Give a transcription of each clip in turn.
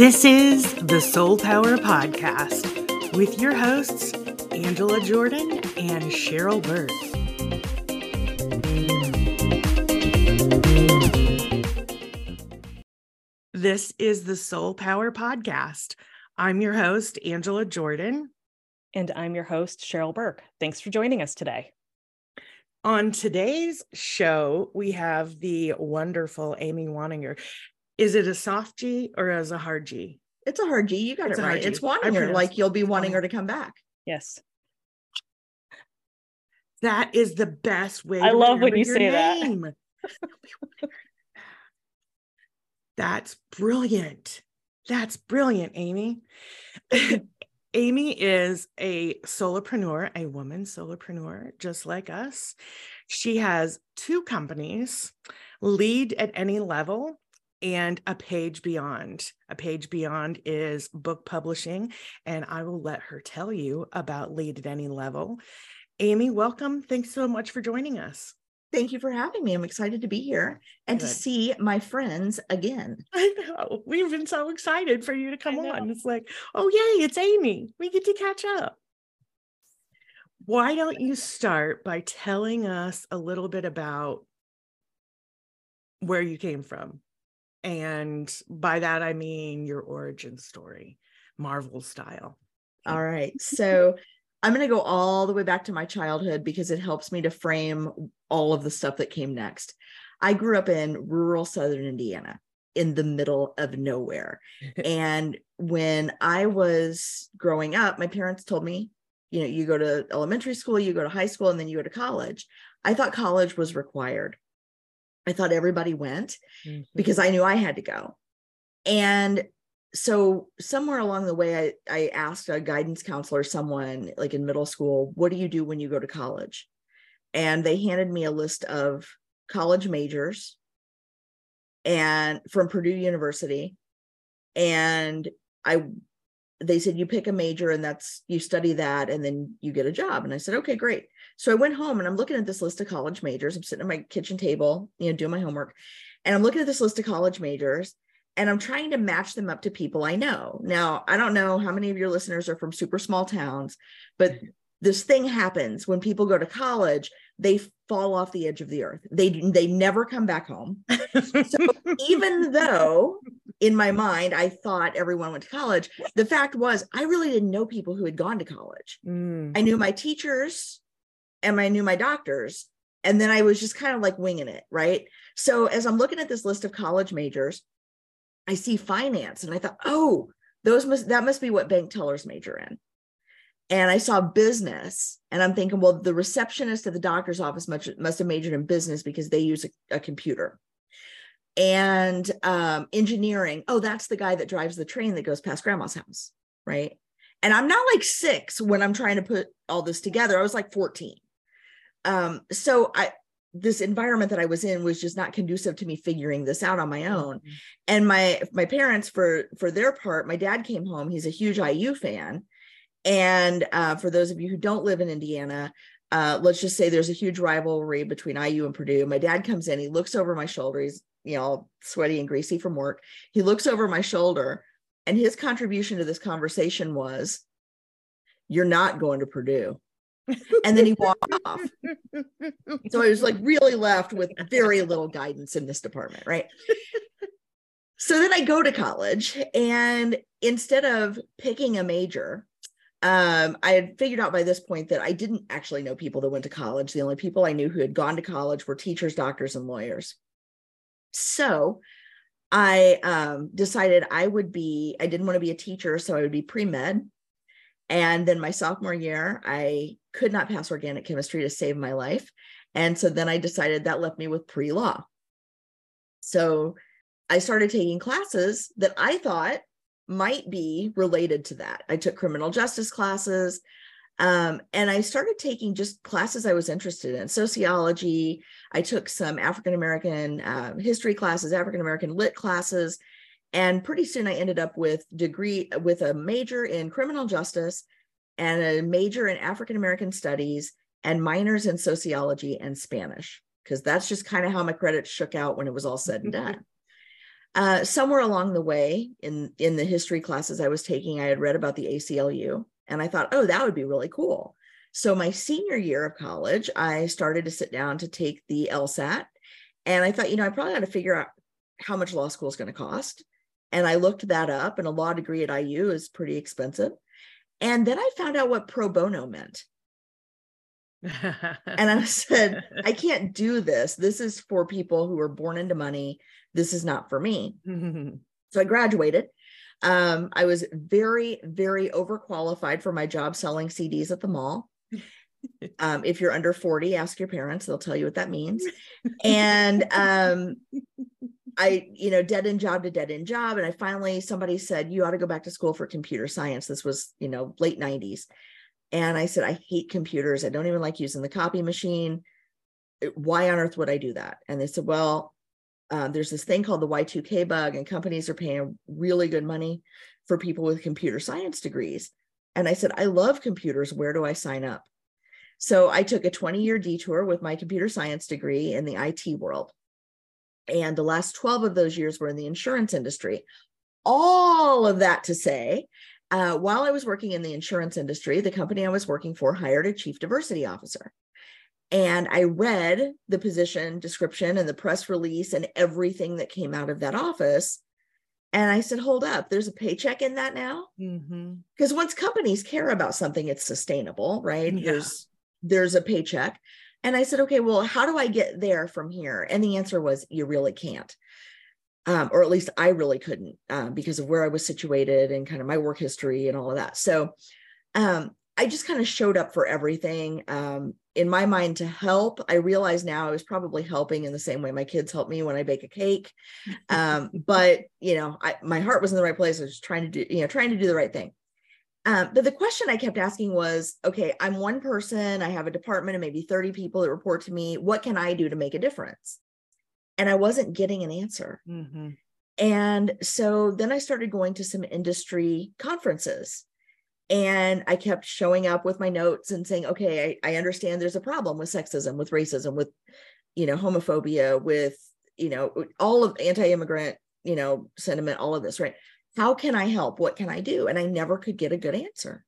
This is the SolePower Podcast with your hosts, Angela Jordan and Cheryl Burke. This is the SolePower Podcast. I'm your host, Angela Jordan. And I'm your host, Cheryl Burke. Thanks for joining us today. On today's show, we have the wonderful Amy Waninger. Is it a soft G or as a hard G? It's a hard G. You got It's it right. It's I wanting her, like you'll be wanting wanting. her to come back. Yes. That is the best way. I love when you your say that. That's brilliant. That's brilliant, Amy. Amy is a solopreneur, a woman solopreneur, just like us. She has two companies, Lead at Any Level and A Page Beyond. A Page Beyond is book publishing, and I will let her tell you about Lead at Any Level. Amy, welcome. Thanks so much for joining us. Thank you for having me. I'm excited to be here and to see my friends again. I know. We've been so excited for you to come on. It's like, oh, yay, it's Amy. We get to catch up. Why don't you start by telling us a little bit about where you came from? And by that, I mean your origin story, Marvel style. All right. So I'm going to go all the way back to my childhood because it helps me to frame all of the stuff that came next. I grew up in rural southern Indiana in the middle of nowhere. and when I was growing up, my parents told me, you know, you go to elementary school, you go to high school, and then you go to college. I thought college was required. I thought everybody went mm-hmm. because I knew I had to go. And so somewhere along the way, I, I asked a guidance counselor, someone like in middle school, what do you do when you go to college? And they handed me a list of college majors and from Purdue University. And I they said you pick a major and that's you study that and then you get a job. And I said, okay, great. So I went home and I'm looking at this list of college majors. I'm sitting at my kitchen table, you know, doing my homework. And I'm looking at this list of college majors and I'm trying to match them up to people I know. Now, I don't know how many of your listeners are from super small towns, but mm-hmm. this thing happens when people go to college, they fall off the edge of the earth. They they never come back home. So even though in my mind I thought everyone went to college, the fact was I really didn't know people who had gone to college. Mm, I knew my teachers and I knew my doctors. And then I was just kind of like winging it, right? So as I'm looking at this list of college majors, I see finance and I thought, oh, those must that must be what bank tellers major in. And I saw business and I'm thinking, well, the receptionist at the doctor's office must, must have majored in business because they use a, a computer. And um, engineering, oh, that's the guy that drives the train that goes past grandma's house, right? And I'm not like six when I'm trying to put all this together. I was like 14. Um, so I this environment that I was in was just not conducive to me figuring this out on my own. And my my parents, for for their part, my dad came home. He's a huge IU fan. And uh, for those of you who don't live in Indiana, uh, let's just say there's a huge rivalry between IU and Purdue. My dad comes in, he looks over my shoulder. He's you know sweaty and greasy from work. He looks over my shoulder, and his contribution to this conversation was, "You're not going to Purdue." and then he walked off. So I was like really left with very little guidance in this department, right? so then I go to college, and instead of picking a major, um, I had figured out by this point that I didn't actually know people that went to college. The only people I knew who had gone to college were teachers, doctors, and lawyers. So I um, decided I would be, I didn't want to be a teacher, so I would be pre med. And then my sophomore year, I could not pass organic chemistry to save my life. And so then I decided that left me with pre law. So I started taking classes that I thought might be related to that. I took criminal justice classes. Um, and I started taking just classes I was interested in sociology. I took some African American um, history classes, African American lit classes. And pretty soon I ended up with degree with a major in criminal justice and a major in African American studies and minors in sociology and Spanish, because that's just kind of how my credits shook out when it was all said and done. uh, somewhere along the way in in the history classes I was taking, I had read about the ACLU, and I thought, oh, that would be really cool. So my senior year of college, I started to sit down to take the LSAT, and I thought, you know, I probably got to figure out how much law school is going to cost. And I looked that up, and a law degree at IU is pretty expensive. And then I found out what pro bono meant. and I said, I can't do this. This is for people who are born into money. This is not for me. so I graduated. Um, I was very, very overqualified for my job selling CDs at the mall. Um, if you're under 40, ask your parents, they'll tell you what that means. And um, I, you know, dead end job to dead end job. And I finally, somebody said, you ought to go back to school for computer science. This was, you know, late 90s. And I said, I hate computers. I don't even like using the copy machine. Why on earth would I do that? And they said, well, uh, there's this thing called the Y2K bug, and companies are paying really good money for people with computer science degrees. And I said, I love computers. Where do I sign up? So I took a 20 year detour with my computer science degree in the IT world. And the last 12 of those years were in the insurance industry. All of that to say, uh, while I was working in the insurance industry, the company I was working for hired a chief diversity officer. And I read the position description and the press release and everything that came out of that office. And I said, hold up, there's a paycheck in that now. Because mm-hmm. once companies care about something, it's sustainable, right? Yeah. There's there's a paycheck. And I said, okay, well, how do I get there from here? And the answer was, you really can't um, or at least I really couldn't uh, because of where I was situated and kind of my work history and all of that. So um, I just kind of showed up for everything um, in my mind to help. I realize now I was probably helping in the same way my kids help me when I bake a cake. Um, but you know, I, my heart was in the right place. I was trying to do, you know, trying to do the right thing. Um, but the question I kept asking was, okay, I'm one person. I have a department of maybe 30 people that report to me. What can I do to make a difference? and I wasn't getting an answer. Mm-hmm. And so then I started going to some industry conferences and I kept showing up with my notes and saying, okay, I, I understand there's a problem with sexism, with racism, with, you know, homophobia, with, you know, all of anti-immigrant, you know, sentiment, all of this, right? How can I help? What can I do? And I never could get a good answer.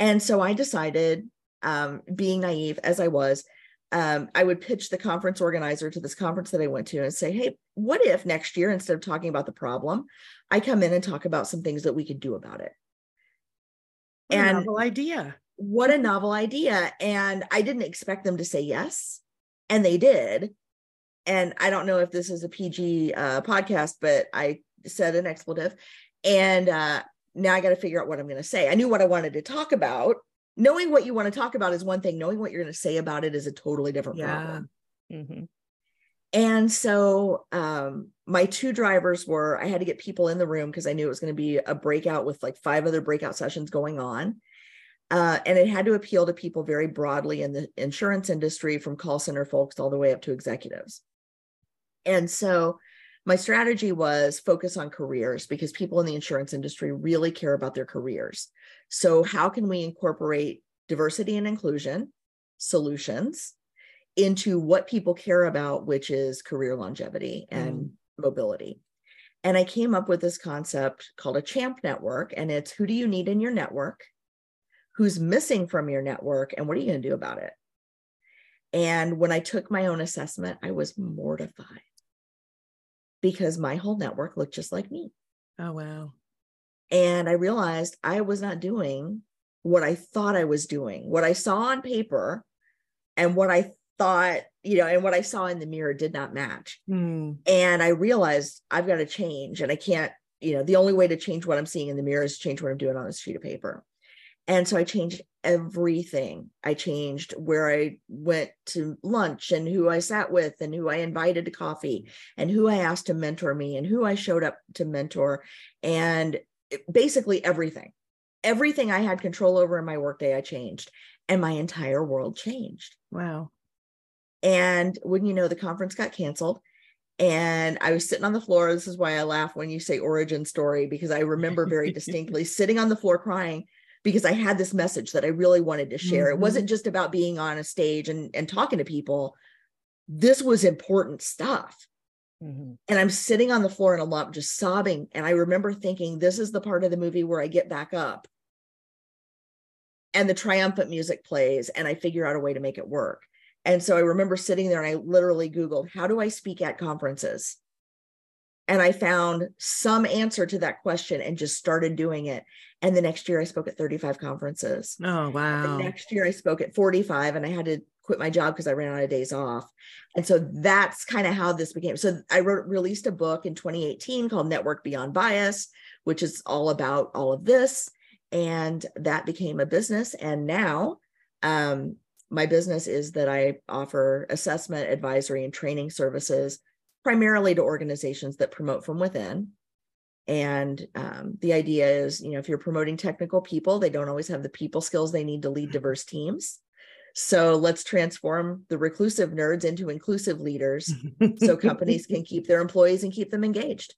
And so I decided, um, being naive as I was, um, I would pitch the conference organizer to this conference that I went to and say, Hey, what if next year, instead of talking about the problem, I come in and talk about some things that we could do about it? What and novel idea. What a novel idea. And I didn't expect them to say yes. And they did. And I don't know if this is a PG uh, podcast, but I said an expletive. And uh, now I got to figure out what I'm going to say. I knew what I wanted to talk about knowing what you want to talk about is one thing knowing what you're going to say about it is a totally different yeah. problem mm-hmm. And so um, my two drivers were i had to get people in the room because i knew it was going to be a breakout with like five other breakout sessions going on uh, and it had to appeal to people very broadly in the insurance industry from call center folks all the way up to executives and so my strategy was focus on careers because people in the insurance industry really care about their careers. So, how can we incorporate diversity and inclusion solutions into what people care about, which is career longevity and mm. mobility? And I came up with this concept called a champ network. And it's who do you need in your network? Who's missing from your network? And what are you going to do about it? And when I took my own assessment, I was mortified because my whole network looked just like me. Oh, wow. And I realized I was not doing what I thought I was doing. What I saw on paper and what I thought, you know, and what I saw in the mirror did not match. Mm. And I realized I've got to change and I can't, you know, the only way to change what I'm seeing in the mirror is change what I'm doing on this sheet of paper. And so I changed everything. I changed where I went to lunch and who I sat with and who I invited to coffee and who I asked to mentor me and who I showed up to mentor and basically everything. Everything I had control over in my workday, I changed and my entire world changed. Wow. And when you know the conference got canceled, and I was sitting on the floor. This is why I laugh when you say origin story, because I remember very distinctly sitting on the floor crying because I had this message that I really wanted to share. Mm-hmm. It wasn't just about being on a stage and, and talking to people. This was important stuff. Mm-hmm. And I'm sitting on the floor in a lump, just sobbing. And I remember thinking, this is the part of the movie where I get back up and the triumphant music plays and I figure out a way to make it work. And so I remember sitting there and I literally Googled, how do I speak at conferences? And I found some answer to that question and just started doing it. And the next year I spoke at 35 conferences. Oh, wow. The next year I spoke at 45 and I had to quit my job because I ran out of days off. And so that's kind of how this became. So I wrote, released a book in 2018 called Network Beyond Bias, which is all about all of this and that became a business and now um, my business is that i offer assessment advisory and training services primarily to organizations that promote from within. And um, the idea is you know if you're promoting technical people they don't always have the people skills they need to lead diverse teams. So let's transform the reclusive nerds into inclusive leaders so companies can keep their employees and keep them engaged.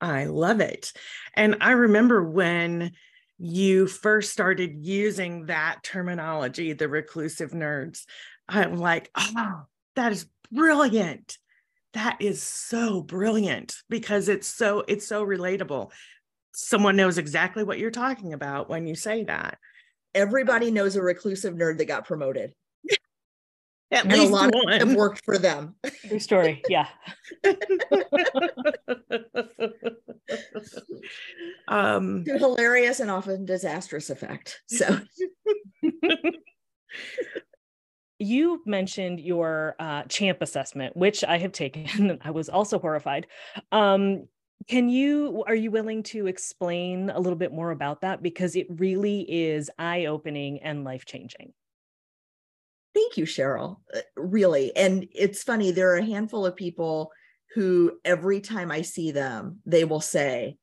I love it. And I remember when you first started using that terminology, the reclusive nerds, I'm like, oh, that is brilliant. That is so brilliant because it's so it's so relatable. Someone knows exactly what you're talking about when you say that. Everybody knows a reclusive nerd that got promoted. At and least a lot one. have worked for them. True story. Yeah. um, hilarious and often disastrous effect. So. you mentioned your uh, champ assessment which i have taken i was also horrified um, can you are you willing to explain a little bit more about that because it really is eye-opening and life-changing Thank you, Cheryl. Uh, really. And it's funny, there are a handful of people who every time I see them, they will say,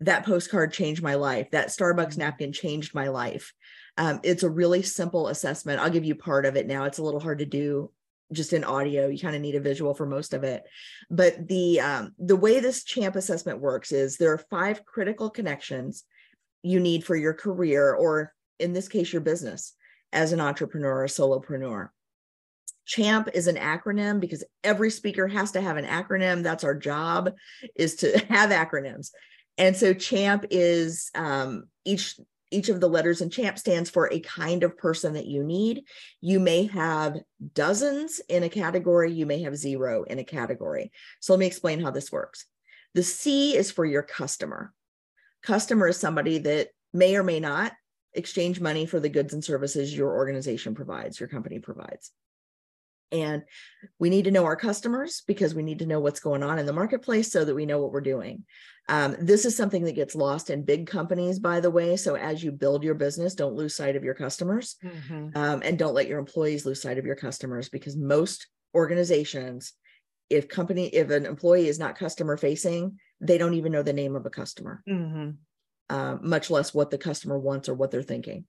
that postcard changed my life. That Starbucks mm-hmm. napkin changed my life. Um, it's a really simple assessment. I'll give you part of it now. It's a little hard to do just in audio. You kind of need a visual for most of it. But the um, the way this champ assessment works is there are five critical connections you need for your career, or in this case, your business as an entrepreneur or solopreneur. CHAMP is an acronym because every speaker has to have an acronym. That's our job is to have acronyms. And so CHAMP is um, each each of the letters in CHAMP stands for a kind of person that you need. You may have dozens in a category, you may have zero in a category. So let me explain how this works. The C is for your customer. Customer is somebody that may or may not exchange money for the goods and services your organization provides, your company provides. And we need to know our customers because we need to know what's going on in the marketplace so that we know what we're doing. Um, this is something that gets lost in big companies, by the way. So as you build your business, don't lose sight of your customers mm-hmm. um, and don't let your employees lose sight of your customers because most organizations, if company, if an employee is not customer facing, they don't even know the name of a customer. Mm-hmm uh, much less what the customer wants or what they're thinking.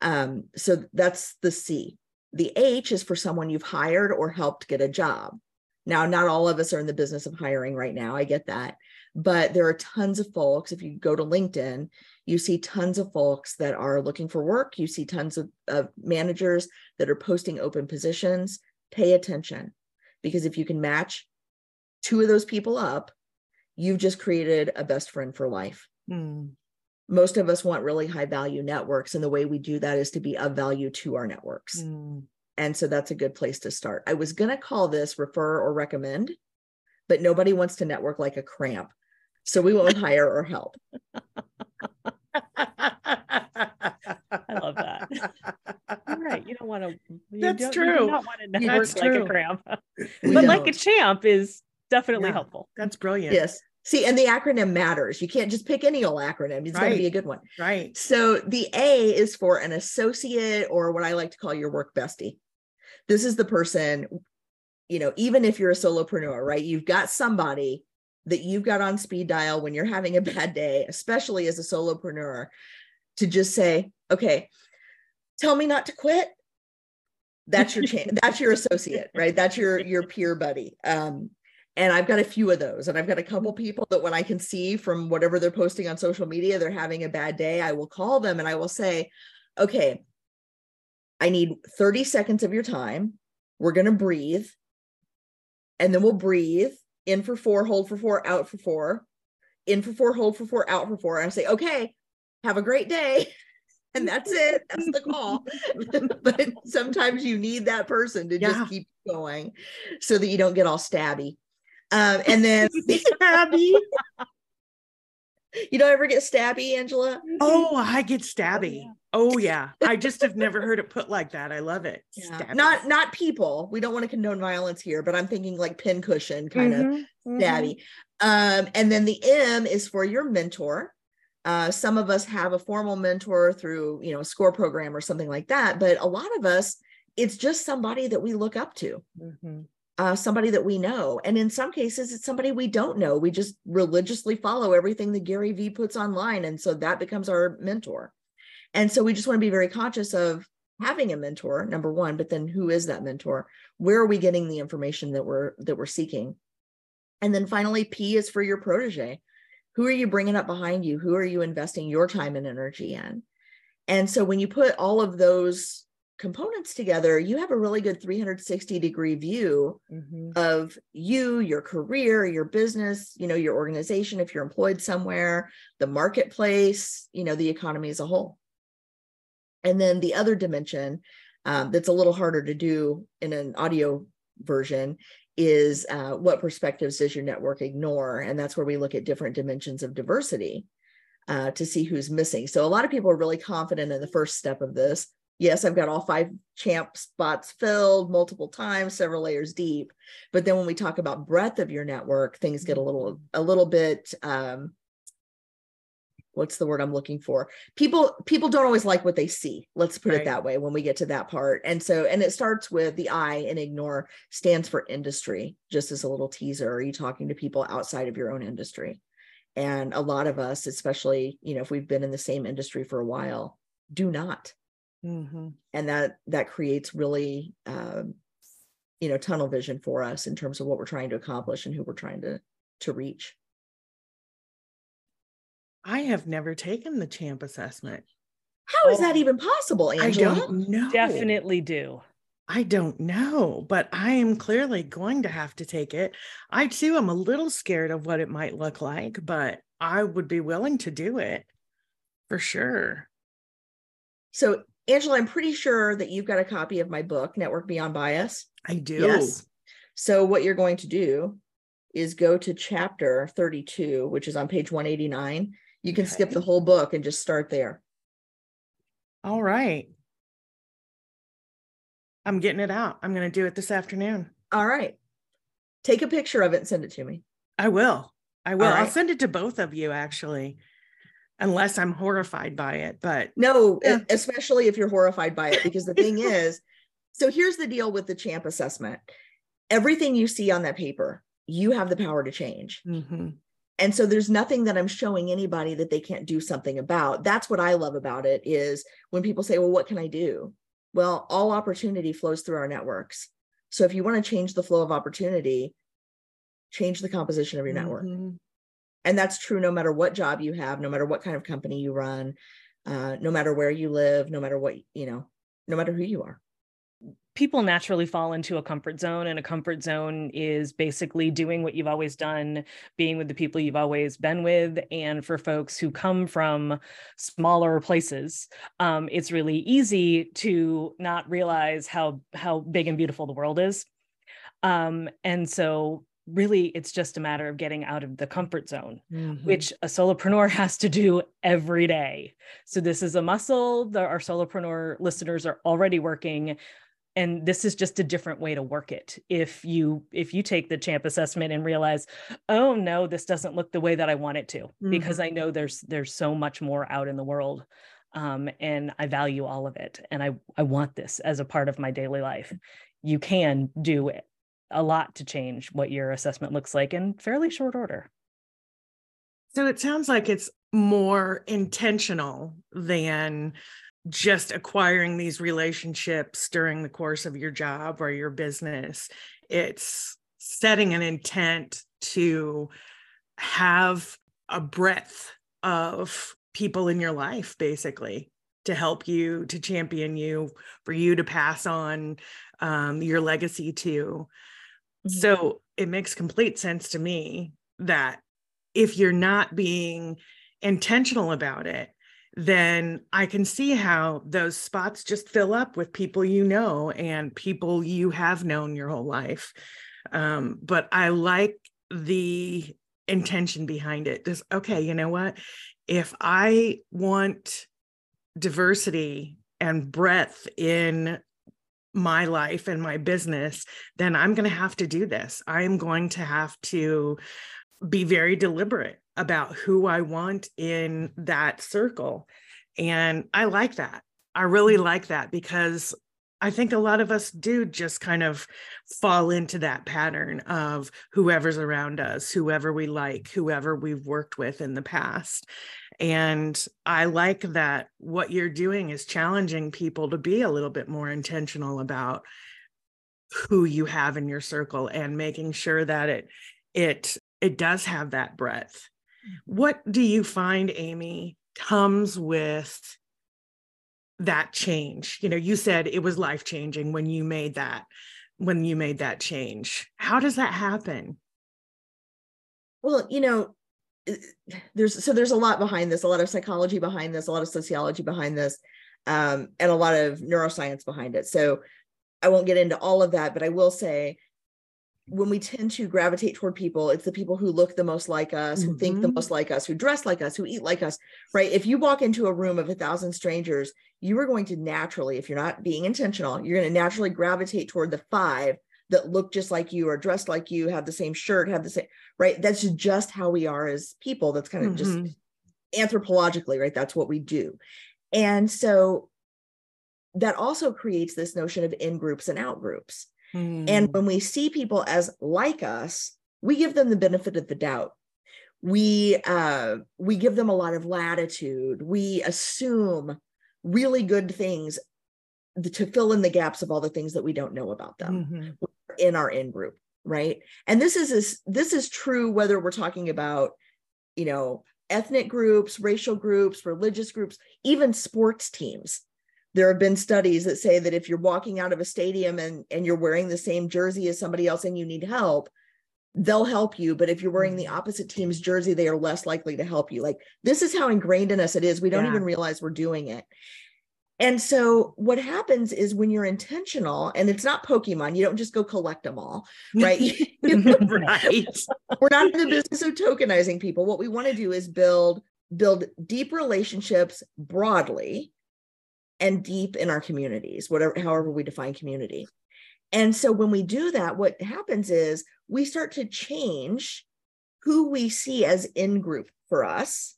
Um, so that's the C. The H is for someone you've hired or helped get a job. Now, not all of us are in the business of hiring right now. I get that. But there are tons of folks. If you go to LinkedIn, you see tons of folks that are looking for work. You see tons of, of managers that are posting open positions. Pay attention because if you can match two of those people up, you've just created a best friend for life. Mm most of us want really high value networks and the way we do that is to be of value to our networks mm. and so that's a good place to start i was going to call this refer or recommend but nobody wants to network like a cramp so we won't hire or help I love that. All right. You don't want to. That's don't, true. You don't want to network That's like true. a cramp, but don't. like a champ is definitely yeah, helpful. That's brilliant. Yes. See, and the acronym matters. You can't just pick any old acronym. It's right. got to be a good one. Right. So the A is for an associate or what I like to call your work bestie. This is the person, you know, even if you're a solopreneur, right? You've got somebody that you've got on speed dial when you're having a bad day, especially as a solopreneur, to just say, okay, tell me not to quit. That's your chance. that's your associate, right? That's your your peer buddy. Um, and I've got a few of those. And I've got a couple people that when I can see from whatever they're posting on social media, they're having a bad day, I will call them and I will say, okay, I need 30 seconds of your time. We're going to breathe. and then we'll breathe in for four, hold for four, out for four, in for four, hold for four, out for four. And I say, okay, have a great day. And that's it. That's the call. but sometimes you need that person to Yeah. just keep going so that you don't get all stabby. Um, and then Stabby. you don't ever get stabby, Angela. Oh, I get stabby. yeah. Oh yeah. I just have never heard it put like that. I love it. Yeah. Stabby. Not not people. We don't want to condone violence here, but I'm thinking like pincushion kind of Mhm, mhm. stabby. Um, and then the M is for your mentor. Uh, some of us have a formal mentor through, you know, a score program or something like that. But a lot of us, it's just somebody that we look up to, Mhm. Uh, somebody that we know. And in some cases, it's somebody we don't know. We just religiously follow everything that Gary Vee puts online. And so that becomes our mentor. And so we just want to be very conscious of having a mentor, number one, but then who is that mentor? Where are we getting the information that we're that we're seeking? And then finally, P is for your protege. Who are you bringing up behind you? Who are you investing your time and energy in? And so when you put all of those components together, you have a really good 360 degree view Mhm. of you, your career, your business, you know, your organization, if you're employed somewhere, the marketplace, you know, the economy as a whole. And then the other dimension um, that's a little harder to do in an audio version is uh, what perspectives does your network ignore? And that's where we look at different dimensions of diversity uh, to see who's missing. So a lot of people are really confident in the first step of this. Yes, I've got all five champ spots filled multiple times, several layers deep. But then when we talk about breadth of your network, things get a little a little bit um, what's the word i'm looking for? People people don't always like what they see. Let's put Right. it that way when we get to that part. And so and it starts with the i and ignore stands for industry just as a little teaser. Are you talking to people outside of your own industry? And a lot of us especially you know if we've been in the same industry for a while do not Mhm. and that that creates really um, you know tunnel vision for us in terms of what we're trying to accomplish and who we're trying to to reach I have never taken the champ assessment. how is that Oh. even possible I angela don't know. Definitely do. I don't know, but I am clearly going to have to take it. I too am a little scared of what it might look like, but I would be willing to do it for sure. So, Angela, I'm pretty sure that you've got a copy of my book, Network Beyond Bias. I do. Yes. So, what you're going to do is go to chapter 32, which is on page 189. You can skip the whole book and just start there. All right. I'm getting it out. I'm going to do it this afternoon. All right. Take a picture of it and send it to me. I will. I will. I'll send it to both of you actually, unless I'm horrified by it. But No, Yeah. especially if you're horrified by it, because the thing is, so here's the deal with the CHAMP assessment everything you see on that paper, you have the power to change. Mhm. and so there's nothing that i'm showing anybody that they can't do something about that's what i love about it is when people say well what can i do well all opportunity flows through our networks so if you want to change the flow of opportunity change the composition of your network Mhm. And that's true no matter what job you have no matter what kind of company you run uh, no matter where you live no matter what you know no matter who you are. People naturally fall into a comfort zone and a comfort zone is basically doing what you've always done being with the people you've always been with and for folks who come from smaller places um, it's really easy to not realize how how big and beautiful the world is. Um, and so really it's just a matter of getting out of the comfort zone Mhm. which a solopreneur has to do every day. So this is a muscle that our solopreneur listeners are already working and this is just a different way to work it. If you if you take the champ assessment and realize, "Oh no, this doesn't look the way that I want it to," because I know there's there's so much more out in the world. Um, and I value all of it and I I want this as a part of my daily life. You can do it a lot to change what your assessment looks like in fairly short order. So it sounds like it's more intentional than just acquiring these relationships during the course of your job or your business. It's setting an intent to have a breadth of people in your life, basically, to help you, to champion you, for you to pass on um, your legacy to. Mhm. So it makes complete sense to me that if you're not being intentional about it, then I can see how those spots just fill up with people you know and people you have known your whole life. Um, but I like the intention behind it. Just, okay, you know what? If I want diversity and breadth in my life and my business, then I'm going to have to do this. I'm going to have to be very deliberate about who I want in that circle. And I like that. I really mm-hmm. like that because I think a lot of us do just kind of fall into that pattern of whoever's around us, whoever we like, whoever we've worked with in the past. And I like that what you're doing is challenging people to be a little bit more intentional about who you have in your circle and making sure that it it it does have that breadth. What do you find, Amy, comes with that change? You know, you said it was life changing when you made that when you made that change. How does that happen? Well, you know, there's so there's a lot behind this, a lot of psychology behind this, a lot of sociology behind this, um, and a lot of neuroscience behind it. So I won't get into all of that, but I will say when we tend to gravitate toward people, it's the people who look the most like us, who mm-hmm. think the mm-hmm. most like us, who dress like us, who eat like us, right? If you walk into a room of a thousand strangers, you are going to naturally, if you're not being intentional, you're going to naturally gravitate toward the five that look just like you or dressed like you, have the same shirt, have the same, right? That's just how we are as people. That's kind of mm-hmm. just anthropologically, right? That's what we do. And so that also creates this notion of in groups and out groups Mm. And when we see people as like us, we give them the benefit of the doubt. We uh, we give them a lot of latitude. We assume really good things to fill in the gaps of all the things that we don't know about them mm-hmm. In our in group, right? And this is this, this is true whether we're talking about, you know, ethnic groups, racial groups, religious groups, even sports teams there have been studies that say that if you're walking out of a stadium and, and you're wearing the same jersey as somebody else and you need help, they'll help you. But if you're wearing the mm-hmm. opposite team's jersey, they are less likely to help you. Like this is how ingrained in us it is. We don't yeah. even realize we're doing it. And so what happens is when you're intentional, and it's not Pokemon, you don't just go collect them all, right? right. We're not in the business of tokenizing people. What we want to do is build build deep relationships broadly and deep in our communities, whatever, however we define community. And so when we do that, what happens is we start to change who we see as in group for us.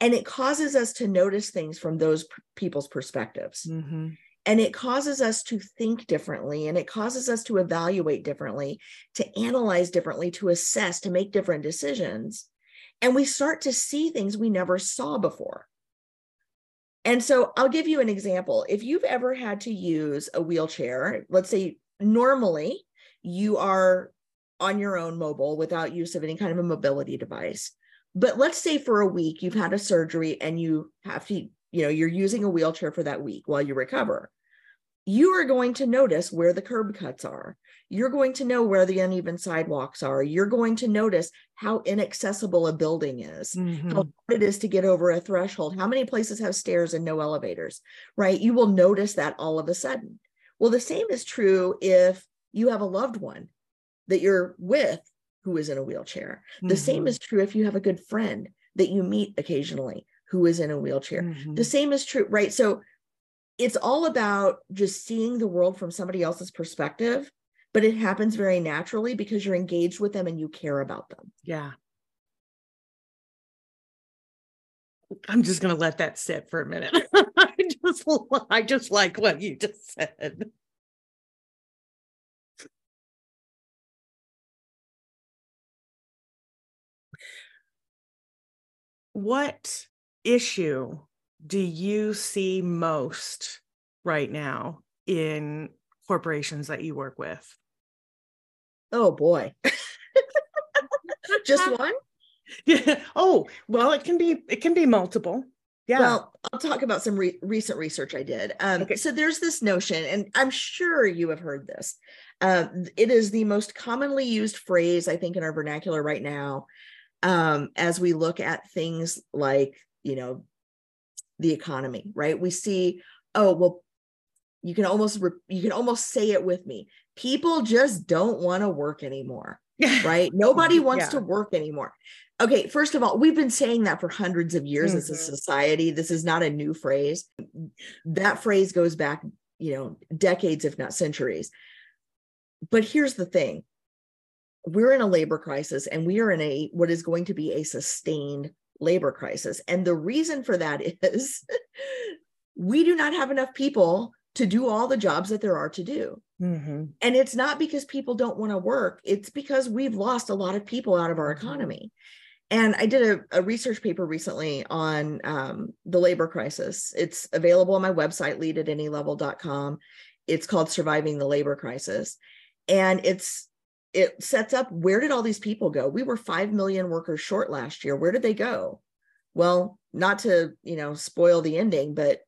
And it causes us to notice things from those p- people's perspectives. Mm-hmm. And it causes us to think differently and it causes us to evaluate differently, to analyze differently, to assess, to make different decisions. And we start to see things we never saw before. And so I'll give you an example. If you've ever had to use a wheelchair, let's say normally you are on your own mobile without use of any kind of a mobility device. But let's say for a week you've had a surgery and you have to, you know, you're using a wheelchair for that week while you recover you are going to notice where the curb cuts are. You're going to know where the uneven sidewalks are. You're going to notice how inaccessible a building is, mm-hmm. how hard it is to get over a threshold, how many places have stairs and no elevators, right? You will notice that all of a sudden. Well, the same is true if you have a loved one that you're with who is in a wheelchair. Mm-hmm. The same is true if you have a good friend that you meet occasionally who is in a wheelchair. Mm-hmm. The same is true, right? So it's all about just seeing the world from somebody else's perspective, but it happens very naturally because you're engaged with them and you care about them. Yeah. I'm just going to let that sit for a minute. I just I just like what you just said. What issue do you see most right now in corporations that you work with? Oh boy. Just one? Yeah. Oh, well, it can be it can be multiple. Yeah. Well, I'll talk about some re- recent research I did. Um, Okay. So there's this notion, and I'm sure you have heard this. Uh, it is the most commonly used phrase, I think, in our vernacular right now, um, as we look at things like, you know, the economy. Right? We see, oh, well, you can almost re- you can almost say it with me. People just don't want to work anymore right? Nobody wants Yeah. to work anymore. Okay, first of all, we've been saying that for hundreds of years as a Mhm. society. This is not a new phrase. That phrase goes back, you know, decades, if not centuries. But here's the thing we're in a labor crisis and we are in a what is going to be a sustained labor crisis. And the reason for that is we do not have enough people to do all the jobs that there are to do. Mhm. And it's not because people don't want to work, it's because we've lost a lot of people out of our Mhm. economy. And I did a, a research paper recently on um, the labor crisis. It's available on my website, lead at any level.com. It's called Surviving the Labor Crisis. And it's it sets up where did all these people go? We were 5 million workers short last year. Where did they go? Well, not to, you know, spoil the ending, but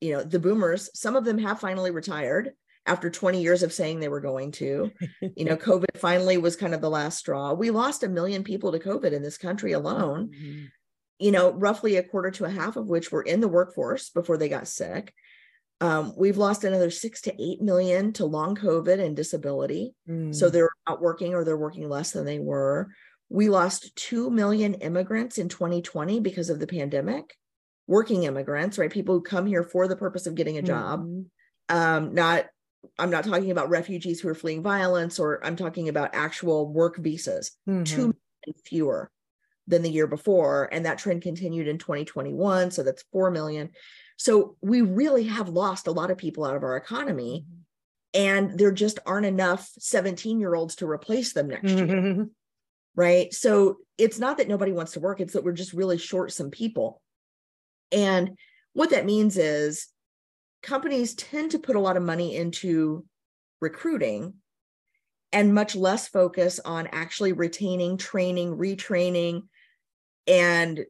you know, the boomers, some of them have finally retired after 20 years of saying they were going to. You know, COVID finally was kind of the last straw. We lost a million people to COVID in this country alone, Mhm. you know, roughly a quarter to a half of which were in the workforce before they got sick. Um, we've lost another six to eight million to long COVID and disability. So Mm. they're not working or they're working less than they were. We lost 2 million immigrants in 2020 because of the pandemic, working immigrants, right? People who come here for the purpose of getting a job. Mhm. Um, not, I'm not talking about refugees who are fleeing violence, or I'm talking about actual work visas, Mhm. 2 million fewer than the year before. And that trend continued in 2021. So that's 4 million. So we really have lost a lot of people out of our economy and there just aren't enough 17 year olds to replace them next year. Mhm. right? So it's not that nobody wants to work it's that we're just really short some people. And what that means is companies tend to put a lot of money into recruiting and much less focus on actually retaining training retraining and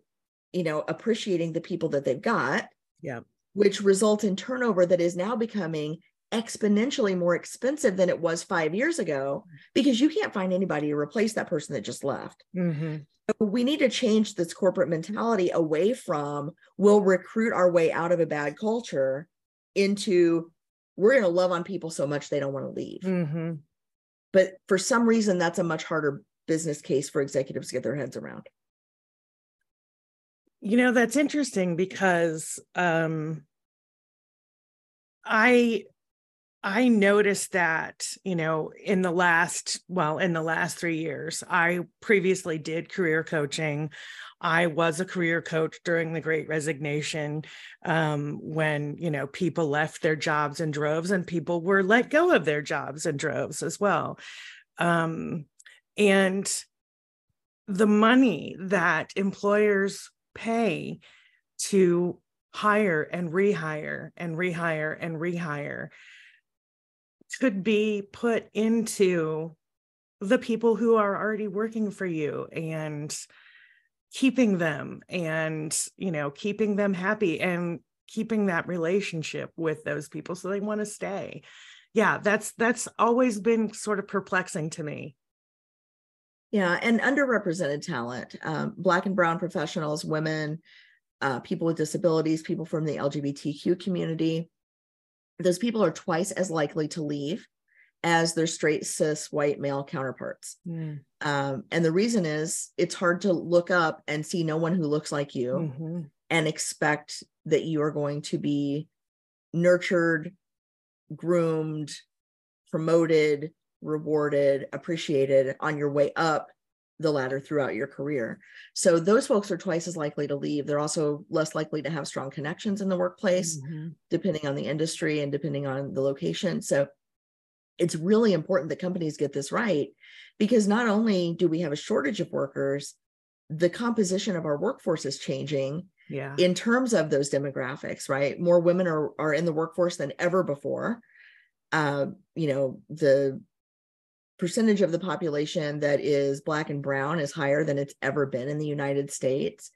you know appreciating the people that they've got Yeah. which result in turnover that is now becoming exponentially more expensive than it was five years ago because you can't find anybody to replace that person that just left. Mhm. So we need to change this corporate mentality away from we'll recruit our way out of a bad culture into we're going to love on people so much they don't want to leave. Mhm. But for some reason, that's a much harder business case for executives to get their heads around. You know, that's interesting because um I I noticed that, you know, in the last, well, in the last three years, I previously did career coaching. I was a career coach during the great resignation um, when, you know, people left their jobs in droves and people were let go of their jobs in droves as well. Um, and the money that employers pay to hire and rehire and rehire and rehire could be put into the people who are already working for you and keeping them and you know keeping them happy and keeping that relationship with those people so they want to stay. Yeah that's that's always been sort of perplexing to me Yeah, and underrepresented talent, um, Black and Brown professionals, women, uh, people with disabilities, people from the LGBTQ community. Those people are twice as likely to leave as their straight cis white male counterparts. Um, and the reason is it's hard to look up and see no one who looks like you Mhm. and expect that you are going to be nurtured, groomed, promoted, rewarded, appreciated on your way up the ladder throughout your career. So those folks are twice as likely to leave. They're also less likely to have strong connections in the workplace, Mhm. depending on the industry and depending on the location. So it's really important that companies get this right because not only do we have a shortage of workers, the composition of our workforce is changing yeah in terms of those demographics, right? More women are, are in the workforce than ever before. Uh, you know, the percentage of the population that is Black and Brown is higher than it's ever been in the United States.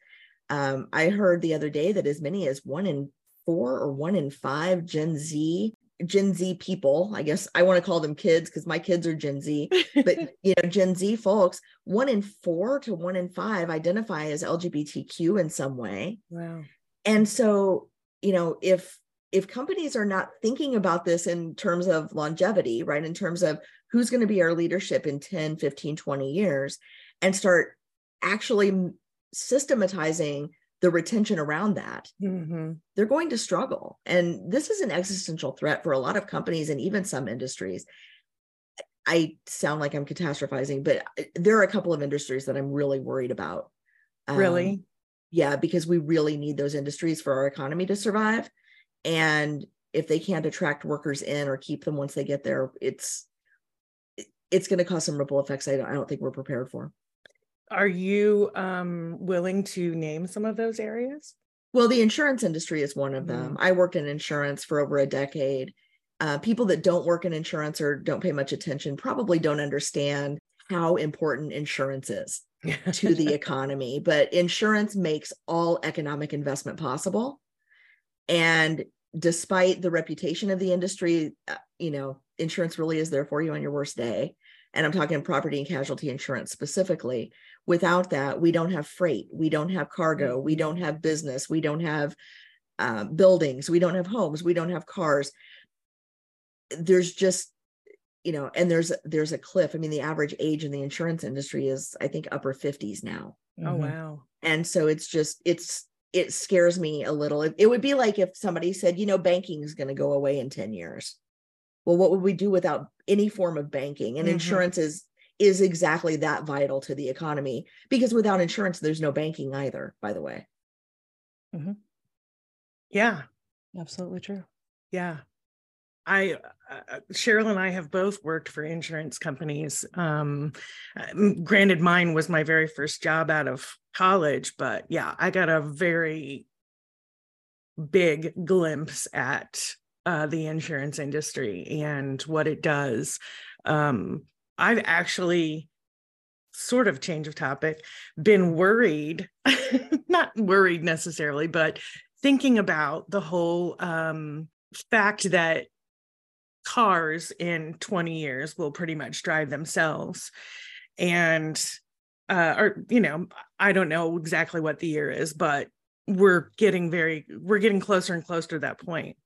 Um, I heard the other day that as many as one in four or one in five Gen Z Gen Z people, I guess I want to call them kids because my kids are Gen Z, but you know, Gen Z folks, one in four to one in five identify as LGBTQ in some way. Wow. And so, you know, if if companies are not thinking about this in terms of longevity, right, in terms of who's going to be our leadership in 10, 15, 20 years, and start actually systematizing the retention around that, Mm-hmm. they're going to struggle. And this is an existential threat for a lot of companies and even some industries. I sound like I'm catastrophizing, but uh, there are a couple of industries that I'm really worried about. Um, Really? yeah, because we really need those industries for our economy to survive. And if they can't attract workers in or keep them once they get there, it's it's going to cause some ripple effects. I don't, I don't think we're prepared for. Are you um, willing to name some of those areas? Well, the insurance industry is one of them. I worked in insurance for over a decade. Uh, people that don't work in insurance or don't pay much attention probably don't understand how important insurance is to the economy. But insurance makes all economic investment possible. And despite the reputation of the industry, uh, you know, insurance really is there for you on your worst day. And I'm talking property and casualty insurance specifically. Without that, we don't have freight, we don't have cargo, we don't have business, we don't have uh, buildings, we don't have homes, we don't have cars. There's just, you know, and there's there's a cliff. I mean, the average age in the insurance industry is, I think, upper 50s now Oh Mhm. wow. and so it's just it's it scares me a little it, it would be like if somebody said you know banking is going to go away in 10 years well what would we do without any form of banking and Mhm. insurance is is exactly that vital to the economy because without insurance there's no banking either by the way Yeah. Absolutely true. Yeah. I, uh, Cheryl and I have both worked for insurance companies. Um, uh, granted, mine was my very first job out of college, but yeah, I got a very big glimpse at uh, the insurance industry and what it does. Um, I've actually sort of change of topic been worried not worried necessarily but thinking about the whole um, fact that cars in 20 years will pretty much drive themselves and uh or you know i don't know exactly what the year is but we're getting very we're getting closer and closer to that point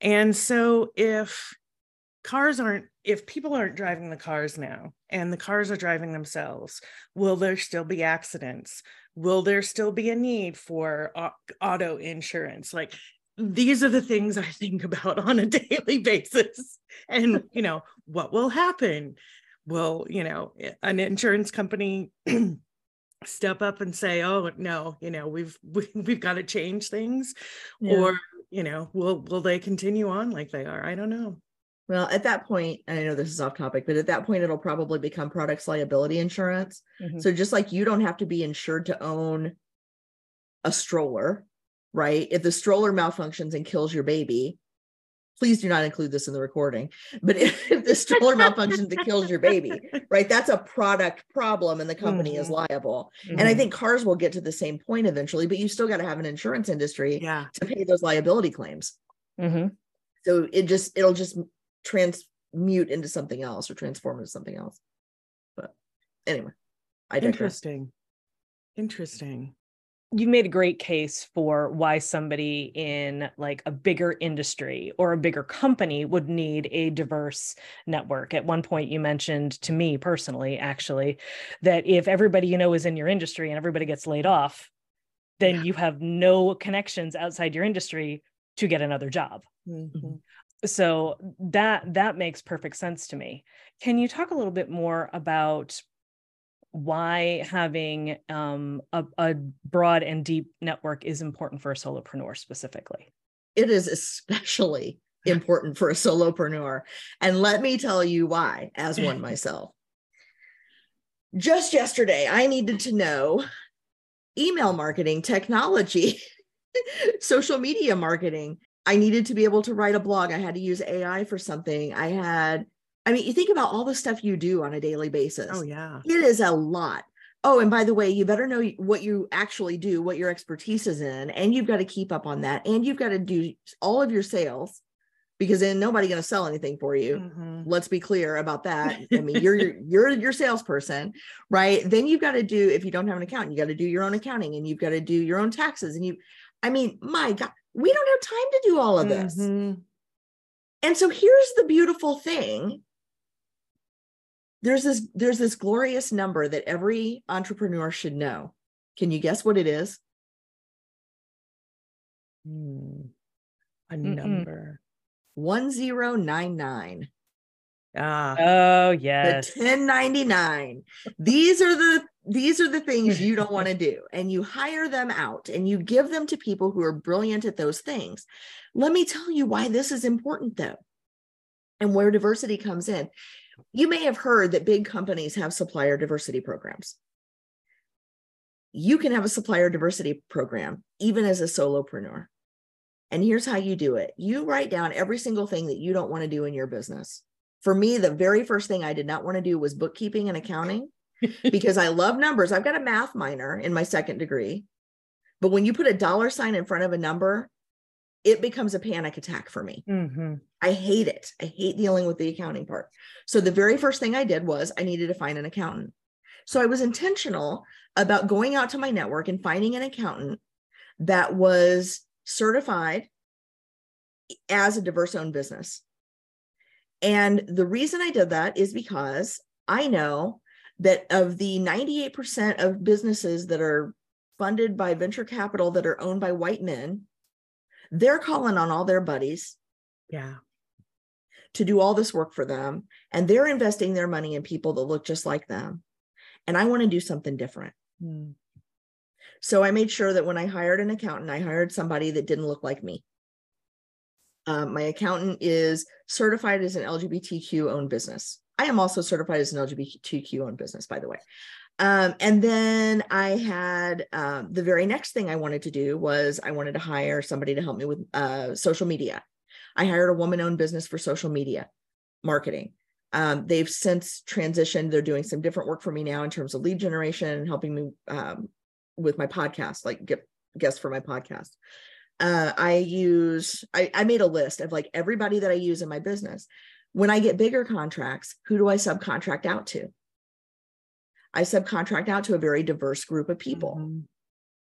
and so if cars aren't if people aren't driving the cars now and the cars are driving themselves will there still be accidents? Will there still be a need for auto insurance? Like these are the things i think about on a daily basis. And you know what will happen? Will you know an insurance company step up and say oh no you know we've we, we've got to change things Yeah. or you know will will they continue on like they are i don't know well at that point and i know this is off topic but at that point it'll probably become products liability insurance Mhm. So just like you don't have to be insured to own a stroller, right? If the stroller malfunctions and kills your baby, please do not include this in the recording. But if, if the stroller malfunctions and kills your baby, right? That's a product problem and the company is liable. And I Mhm. think cars will get to the same point eventually, but you still got to have an insurance industry yeah to pay those liability claims. Mhm. So it just it'll just transmute into something else or transform into something else. But anyway, I digress. interesting interesting you made a great case for why somebody in like a bigger industry or a bigger company would need a diverse network. At one point you mentioned to me personally actually that if everybody you know is in your industry and everybody gets laid off, then Yeah. you have no connections outside your industry to get another job. Mhm. So that that makes perfect sense to me. Can you talk a little bit more about why having um, a, a broad and deep network is important for a solopreneur specifically? it is especially important for a solopreneur. And let me tell you why, as one myself. Just yesterday, I needed to know email marketing, technology, social media marketing. I needed to be able to write a blog. I had to use AI for something. I had, I mean, you think about all the stuff you do on a daily basis oh yeah it is a lot oh, and by the way, you better know what you actually do, what your expertise is in, and you've got to keep up on that. And you've got to do all of your sales because then nobody going to sell anything for you. Mm-hmm. Let's be clear about that. I mean, you're your, you're your salesperson, right? Then you've got to do if you don't have an account, you got to do your own accounting and you've got to do your own taxes and you I mean, my god, we don't have time to do all of this. Mm-hmm. And so here's the beautiful thing. There's this there's this glorious number that every entrepreneur should know. Can you guess what it is? Hmm. A Mm-mm. number. 1099. Ah. Oh, yes. The 1099. these are the these are the things you don't want to do and you hire them out and you give them to people who are brilliant at those things. Let me tell you why this is important though. And where diversity comes in. You may have heard that big companies have supplier diversity programs. You can have a supplier diversity program even as a solopreneur. And here's how you do it you write down every single thing that you don't want to do in your business. For me, the very first thing I did not want to do was bookkeeping and accounting because I love numbers. I've got a math minor in my second degree. But when you put a dollar sign in front of a number, it becomes a panic attack for me. Mm-hmm. I hate it. I hate dealing with the accounting part. So the very first thing I did was I needed to find an accountant. So I was intentional about going out to my network and finding an accountant that was certified as a diverse owned business. And the reason I did that is because I know that of the 98% of businesses that are funded by venture capital that are owned by white men, they're calling on all their buddies. Yeah. To do all this work for them. And they're investing their money in people that look just like them. And I want to do something different. Mm. So I made sure that when I hired an accountant, I hired somebody that didn't look like me. Um, my accountant is certified as an LGBTQ owned business. I am also certified as an LGBTQ owned business, by the way. Um, and then I had um, the very next thing I wanted to do was I wanted to hire somebody to help me with uh, social media. I hired a woman owned business for social media marketing. Um, they've since transitioned. They're doing some different work for me now in terms of lead generation and helping me um, with my podcast, like get guests for my podcast. Uh, I use, I, I made a list of like everybody that I use in my business. When I get bigger contracts, who do I subcontract out to? I subcontract out to a very diverse group of people. Mm-hmm.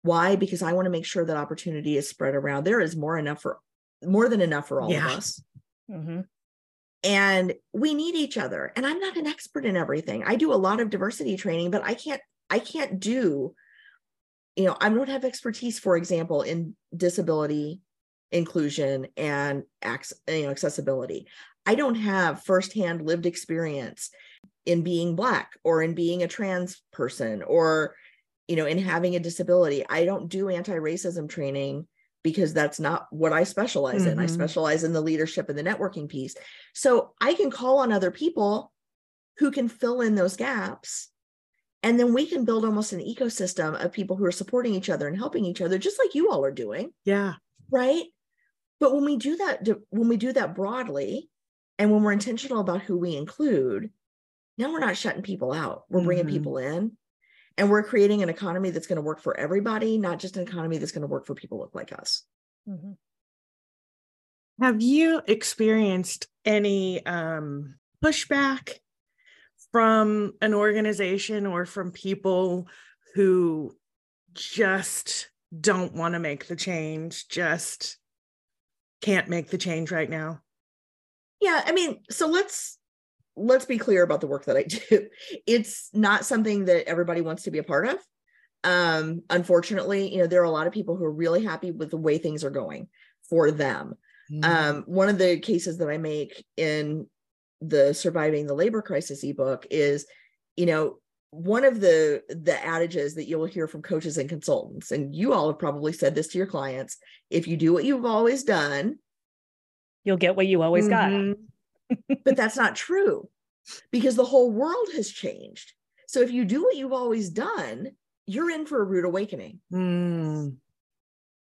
Why? Because I want to make sure that opportunity is spread around. There is more enough for more than enough for all yeah. of us. Mm-hmm. And we need each other. And I'm not an expert in everything. I do a lot of diversity training, but I can't, I can't do, you know, I don't have expertise, for example, in disability inclusion and access, you know, accessibility. I don't have firsthand lived experience in being black or in being a trans person or you know in having a disability. I don't do anti-racism training because that's not what I specialize mm-hmm. in. I mm-hmm. specialize in the leadership and the networking piece. So I can call on other people who can fill in those gaps. And then we can build almost an ecosystem of people who are supporting each other and helping each other, just like you all are doing. Yeah. Right. But when we do that, when we do that broadly, and when we're intentional about who we include, now we're not shutting people out. We're bringing mm-hmm. people in and we're creating an economy that's going to work for everybody, not just an economy that's going to work for people look like us. Mm-hmm. Have you experienced any um, pushback from an organization or from people who just don't want to make the change, just can't make the change right now? Yeah, I mean, so let's let's be clear about the work that I do. It's not something that everybody wants to be a part of. Um, unfortunately, you know, there are a lot of people who are really happy with the way things are going for them. Mm. Um, one of the cases that I make in the surviving the labor crisis ebook is, you know, one of the the adages that you'll hear from coaches and consultants and you all have probably said this to your clients if you do what you've always done you'll get what you always mm-hmm. got. But that's not true because the whole world has changed. So if you do what you've always done, you're in for a rude awakening. Mm.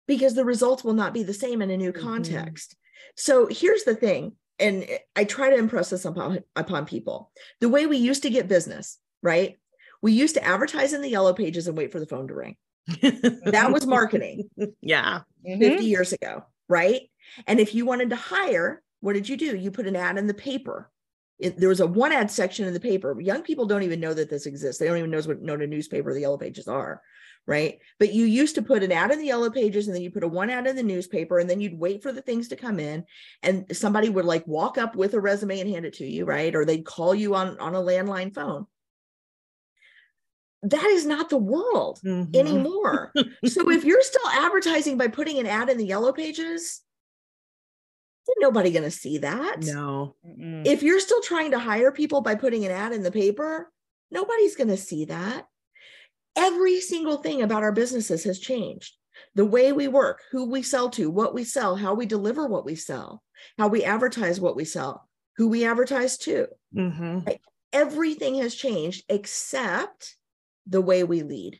Because the results will not be the same in a new mm-hmm. context. Mm-hmm. So here's the thing, and I try to impress this upon, upon people. The way we used to get business, right? We used to advertise in the yellow pages and wait for the phone to ring. That was marketing yeah. 50 years ago, right? And if you wanted to hire, what did you do? You put an ad in the paper. It, there was a one ad section in the paper. Young people don't even know that this exists. They don't even know what, know what a newspaper the yellow pages are right? But you used to put an ad in the yellow pages and then you put a one ad in the newspaper and then you'd wait for the things to come in and somebody would like walk up with a resume and hand it to you, right? Or they'd call you on on a landline phone. That is not the world Mhm. anymore. so if you're still advertising by putting an ad in the yellow pages, nobody going to see that. No. Mm-mm. If you're still trying to hire people by putting an ad in the paper, nobody's going to see that. Every single thing about our businesses has changed. The way we work, who we sell to, what we sell, how we deliver what we sell, how we advertise what we sell, who we advertise to. hmm Everything has changed except the way we lead.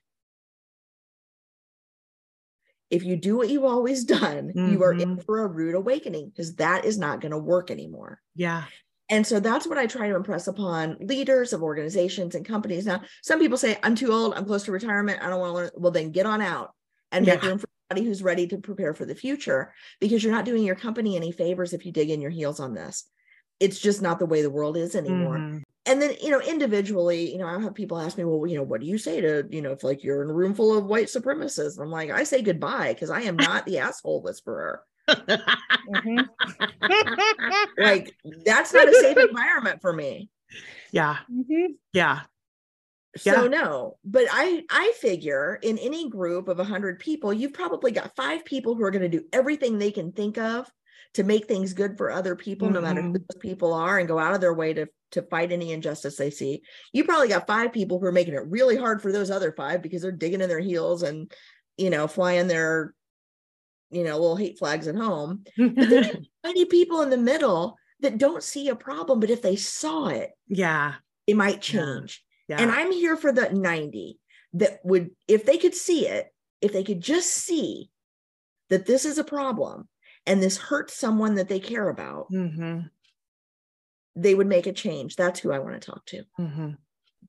If you do what you've always done, you are in for a rude awakening because that is not going to work anymore. Yeah. And so that's what I try to impress upon leaders of organizations and companies. Now, some people say, I'm too old, I'm close to retirement, I don't want to learn. Well, then get on out and make room for somebody who's ready to prepare for the future because you're not doing your company any favors if you dig in your heels on this. It's just not the way the world is anymore. Mhm. And then, you know, individually, you know, I have people ask me, well, you know, what do you say to, you know, if like you're in a room full of white supremacists? I'm like, I say goodbye because I am not the asshole whisperer. Mhm. Like, that's not a safe environment for me. yeah. Mhm. Yeah. so Yeah. no but i i figure in any group of 100 people you've probably got five people who are going to do everything they can think of to make things good for other people no matter who Mhm. those people are and go out of their way to to fight any injustice they see you probably got five people who are making it really hard for those other five because they're digging in their heels and you know flying their you know little hate flags at home But there's many people in the middle that don't see a problem but if they saw it yeah. it might Yeah. change Yeah. and I'm here for the 90 that would, if they could see it, if they could just see that this is a problem and this hurts someone that they care about, hmm they would make a change. That's who I want to talk to. hmm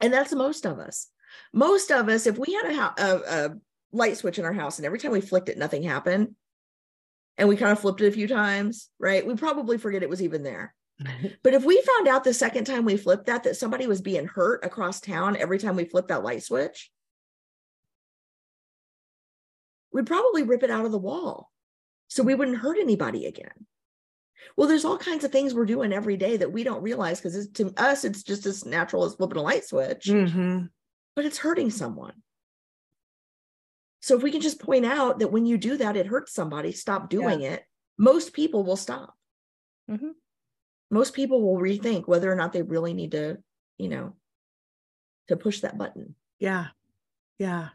And that's most of us. Most of us, if we had a, a, a light switch in our house and every time we flicked it, nothing happened, and we kind of flipped it a few times, right? We probably forget it was even there. But if we found out the second time we flipped that, that somebody was being hurt across town every time we flipped that light switch, we'd probably rip it out of the wall so we wouldn't hurt anybody again. Well, there's all kinds of things we're doing every day that we don't realize because to us, it's just as natural as flipping a light switch, hmm but it's hurting someone. So if we can just point out that when you do that, it hurts somebody, stop doing it, most people will stop. Mhm. Most people will rethink whether or not they really need to, you know, to push that button. Yeah. Yeah.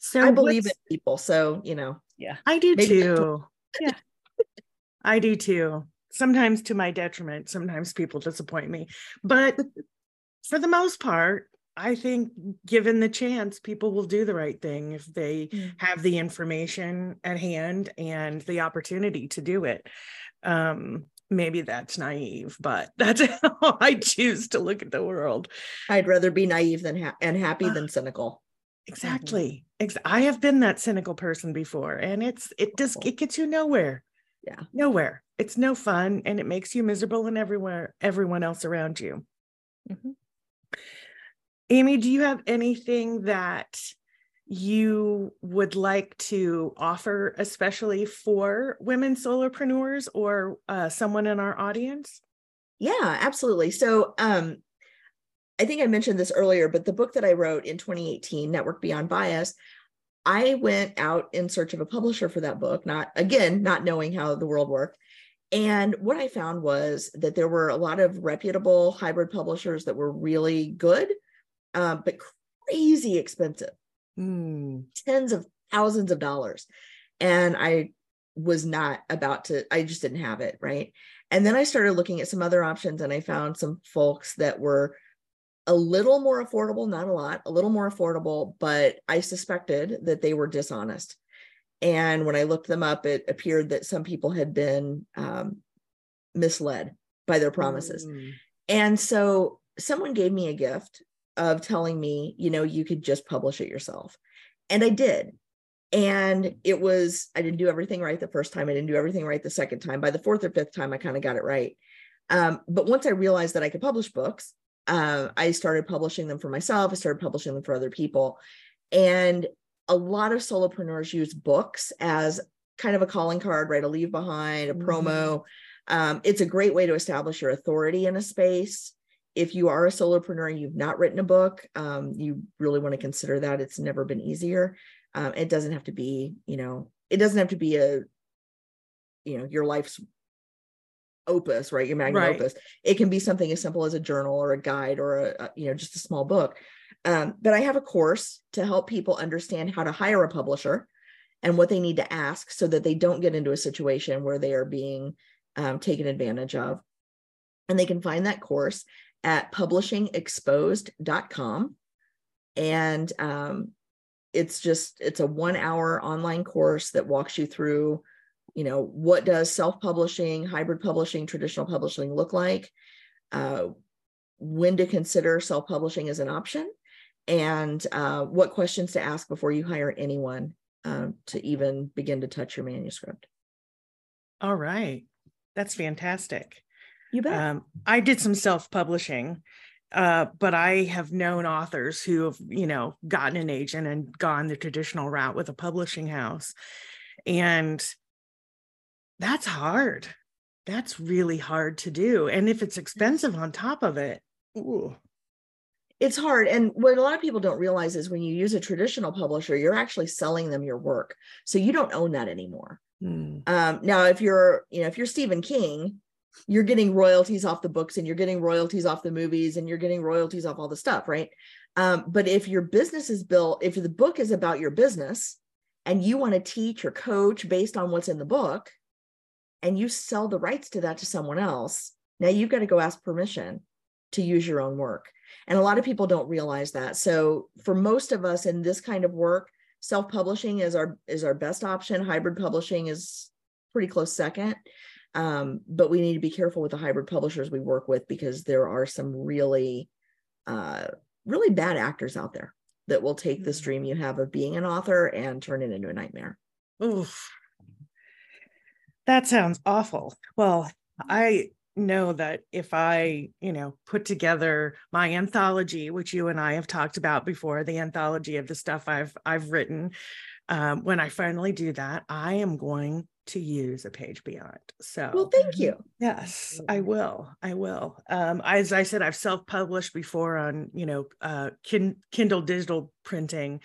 So I believe in people. So, you know, Yeah. I do too. Yeah. I do too. Sometimes to my detriment. Sometimes people disappoint me. But for the most part, I think given the chance, people will do the right thing if they Mm. have the information at hand and the opportunity to do it. Um, maybe that's naive, but that's how I choose to look at the world. I'd rather be naive than ha- and happy than cynical. Exactly. Ex- I have been that cynical person before, and it's it just it gets you nowhere. Yeah. Nowhere. It's no fun and it makes you miserable and everywhere everyone else around you. Mhm. Amy, do you have anything that you would like to offer, especially for women solopreneurs or uh, someone in our audience? Yeah, absolutely. So, um, I think I mentioned this earlier, but the book that I wrote in 2018, Network Beyond Bias, I went out in search of a publisher for that book, not again, not knowing how the world worked. And what I found was that there were a lot of reputable hybrid publishers that were really good, um, but crazy expensive Hmm. tens of thousands of dollars. And I was not about to, I just didn't have it. Right. And then I started looking at some other options and I found some folks that were a little more affordable, not a lot, a little more affordable, but I suspected that they were dishonest. And when I looked them up, it appeared that some people had been um, misled by their promises. Mm. And so someone gave me a gift of telling me, you know, you could just publish it yourself. And I did. And it was, I didn't do everything right the first time. I didn't do everything right the second time. By the fourth or fifth time, I kind of got it right. Um, but once I realized that I could publish books, uh, I started publishing them for myself. I started publishing them for other people. And a lot of solopreneurs use books as kind of a calling card, right? A leave behind, a mm-hmm. promo. Um, it's a great way to establish your authority in a space. If you are a solopreneur and you've not written a book, um, you really want to consider that. It's never been easier. Um, it doesn't have to be, you know, it doesn't have to be a, you know, your life's opus, right? Your magnum right. opus. It can be something as simple as a journal or a guide or a, a you know, just a small book. Um, but I have a course to help people understand how to hire a publisher and what they need to ask so that they don't get into a situation where they are being um, taken advantage of. And they can find that course at publishingexposed.com. And um, it's just, it's a one hour online course that walks you through, you know, what does self-publishing, hybrid publishing, traditional publishing look like? Uh, when to consider self-publishing as an option and uh, what questions to ask before you hire anyone um, to even begin to touch your manuscript. All right. That's fantastic. You bet. Um, I did some self publishing, uh, but I have known authors who have, you know, gotten an agent and gone the traditional route with a publishing house. And that's hard. That's really hard to do. And if it's expensive on top of it, ooh it's hard and what a lot of people don't realize is when you use a traditional publisher you're actually selling them your work so you don't own that anymore mm. um, now if you're you know if you're stephen king you're getting royalties off the books and you're getting royalties off the movies and you're getting royalties off all the stuff right um, but if your business is built if the book is about your business and you want to teach or coach based on what's in the book and you sell the rights to that to someone else now you've got to go ask permission to use your own work and a lot of people don't realize that. So for most of us in this kind of work, self-publishing is our is our best option. Hybrid publishing is pretty close second. Um, but we need to be careful with the hybrid publishers we work with because there are some really uh, really bad actors out there that will take the mm. stream you have of being an author and turn it into a nightmare. Oof. That sounds awful. Well, I know that if I, you know, put together my anthology, which you and I have talked about before, the anthology of the stuff I've I've written, um, when I finally do that, I am going to use a page beyond. So, well, thank you. Yes, I will. I will. Um, as I said, I've self-published before on, you know, uh, kin- Kindle digital printing,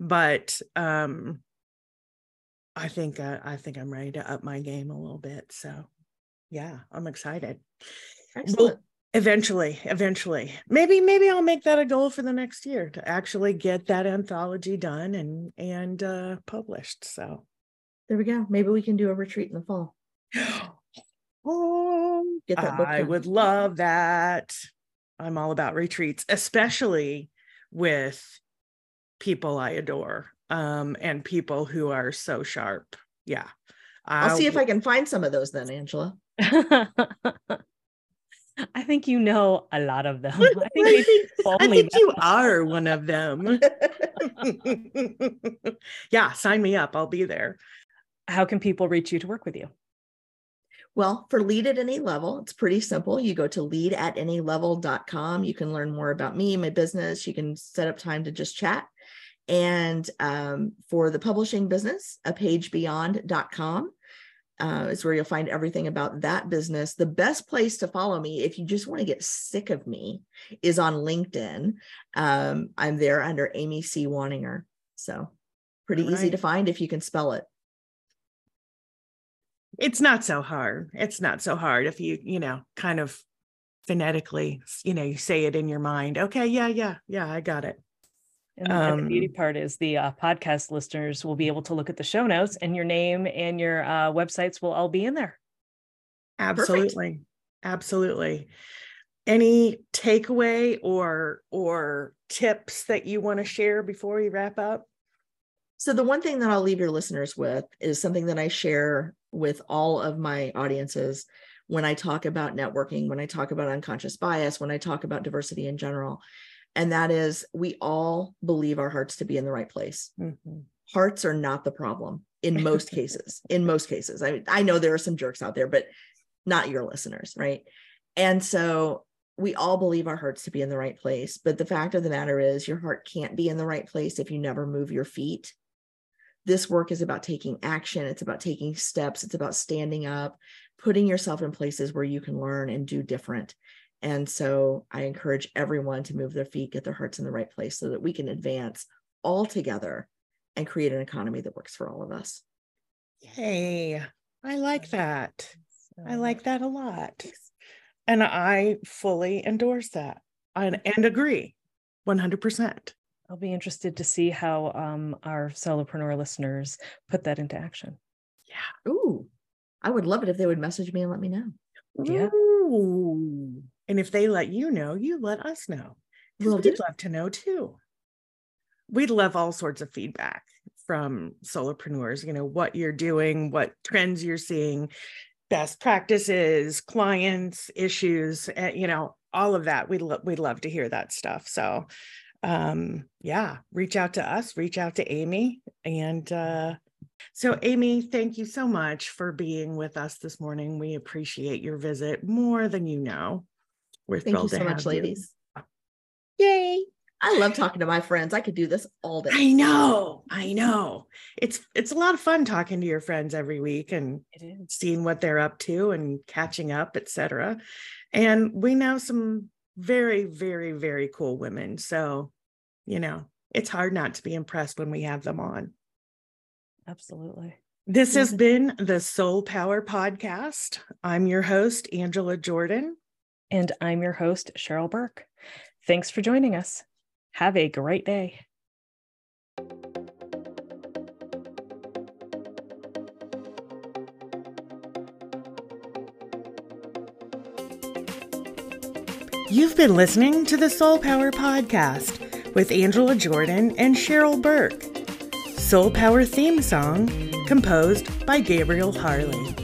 but um, I think uh, I think I'm ready to up my game a little bit. So yeah, I'm excited. Excellent. Well, eventually, eventually, maybe maybe I'll make that a goal for the next year to actually get that anthology done and and uh, published. So there we go. Maybe we can do a retreat in the fall. oh, get that book I done. would love that. I'm all about retreats, especially with people I adore um, and people who are so sharp. Yeah. I'll see if I can find some of those then, Angela. I think you know a lot of them. I think, I think, I think you are one of them. yeah, sign me up. I'll be there. How can people reach you to work with you? Well, for lead at any level, it's pretty simple. You go to lead at any level.com. You can learn more about me, my business. You can set up time to just chat. And um, for the publishing business, a pagebeyond.com uh, is where you'll find everything about that business. The best place to follow me, if you just want to get sick of me, is on LinkedIn. Um, I'm there under Amy C. Waninger. So pretty right. easy to find if you can spell it. It's not so hard. It's not so hard if you, you know, kind of phonetically, you know, you say it in your mind. Okay, yeah, yeah, yeah, I got it. And, um, and, the beauty um, part is the uh, podcast listeners will be able to look at the show notes and your name and your uh, websites will all be in there. Absolutely. Perfect. Absolutely. Any takeaway or or tips that you want to share before we wrap up? So the one thing that I'll leave your listeners with is something that I share with all of my audiences when I talk about networking, when I talk about unconscious bias, when I talk about diversity in general And that is, we all believe our hearts to be in the right place. Mm-hmm. Hearts are not the problem in most cases. In most cases, I I know there are some jerks out there, but not your listeners, right? And so we all believe our hearts to be in the right place. But the fact of the matter is, your heart can't be in the right place if you never move your feet. This work is about taking action, it's about taking steps, it's about standing up, putting yourself in places where you can learn and do different. And so I encourage everyone to move their feet, get their hearts in the right place so that we can advance all together and create an economy that works for all of us. Yay. I like that. I like that a lot. And I fully endorse that and, and agree 100%. I'll be interested to see how um, our solopreneur listeners put that into action. Yeah. Ooh, I would love it if they would message me and let me know. Yeah. Ooh. And if they let you know, you let us know. We'd do. love to know too. We'd love all sorts of feedback from solopreneurs, you know, what you're doing, what trends you're seeing, best practices, clients, issues, eh, you know, all of that. We'd, lo- we'd love to hear that stuff. So, um, yeah, reach out to us, reach out to Amy. And uh, so, Amy, thank you so much for being with us this morning. We appreciate your visit more than you know. We're Thank you so much, have you. ladies. Yay. I love talking to my friends. I could do this all day. I know, I know. It's it's a lot of fun talking to your friends every week and seeing what they're up to and catching up, etc. And we know some very, very, very cool women. So, you know, it's hard not to be impressed when we have them on. Absolutely. This has been the SolePower Podcast. I'm your host, Angela Jordan. And I'm your host, Cheryl Burke. Thanks for joining us. Have a great day. You've been listening to the SolePower Podcast with Angela Jordan and Cheryl Burke. SolePower theme song composed by Gabriel Harley.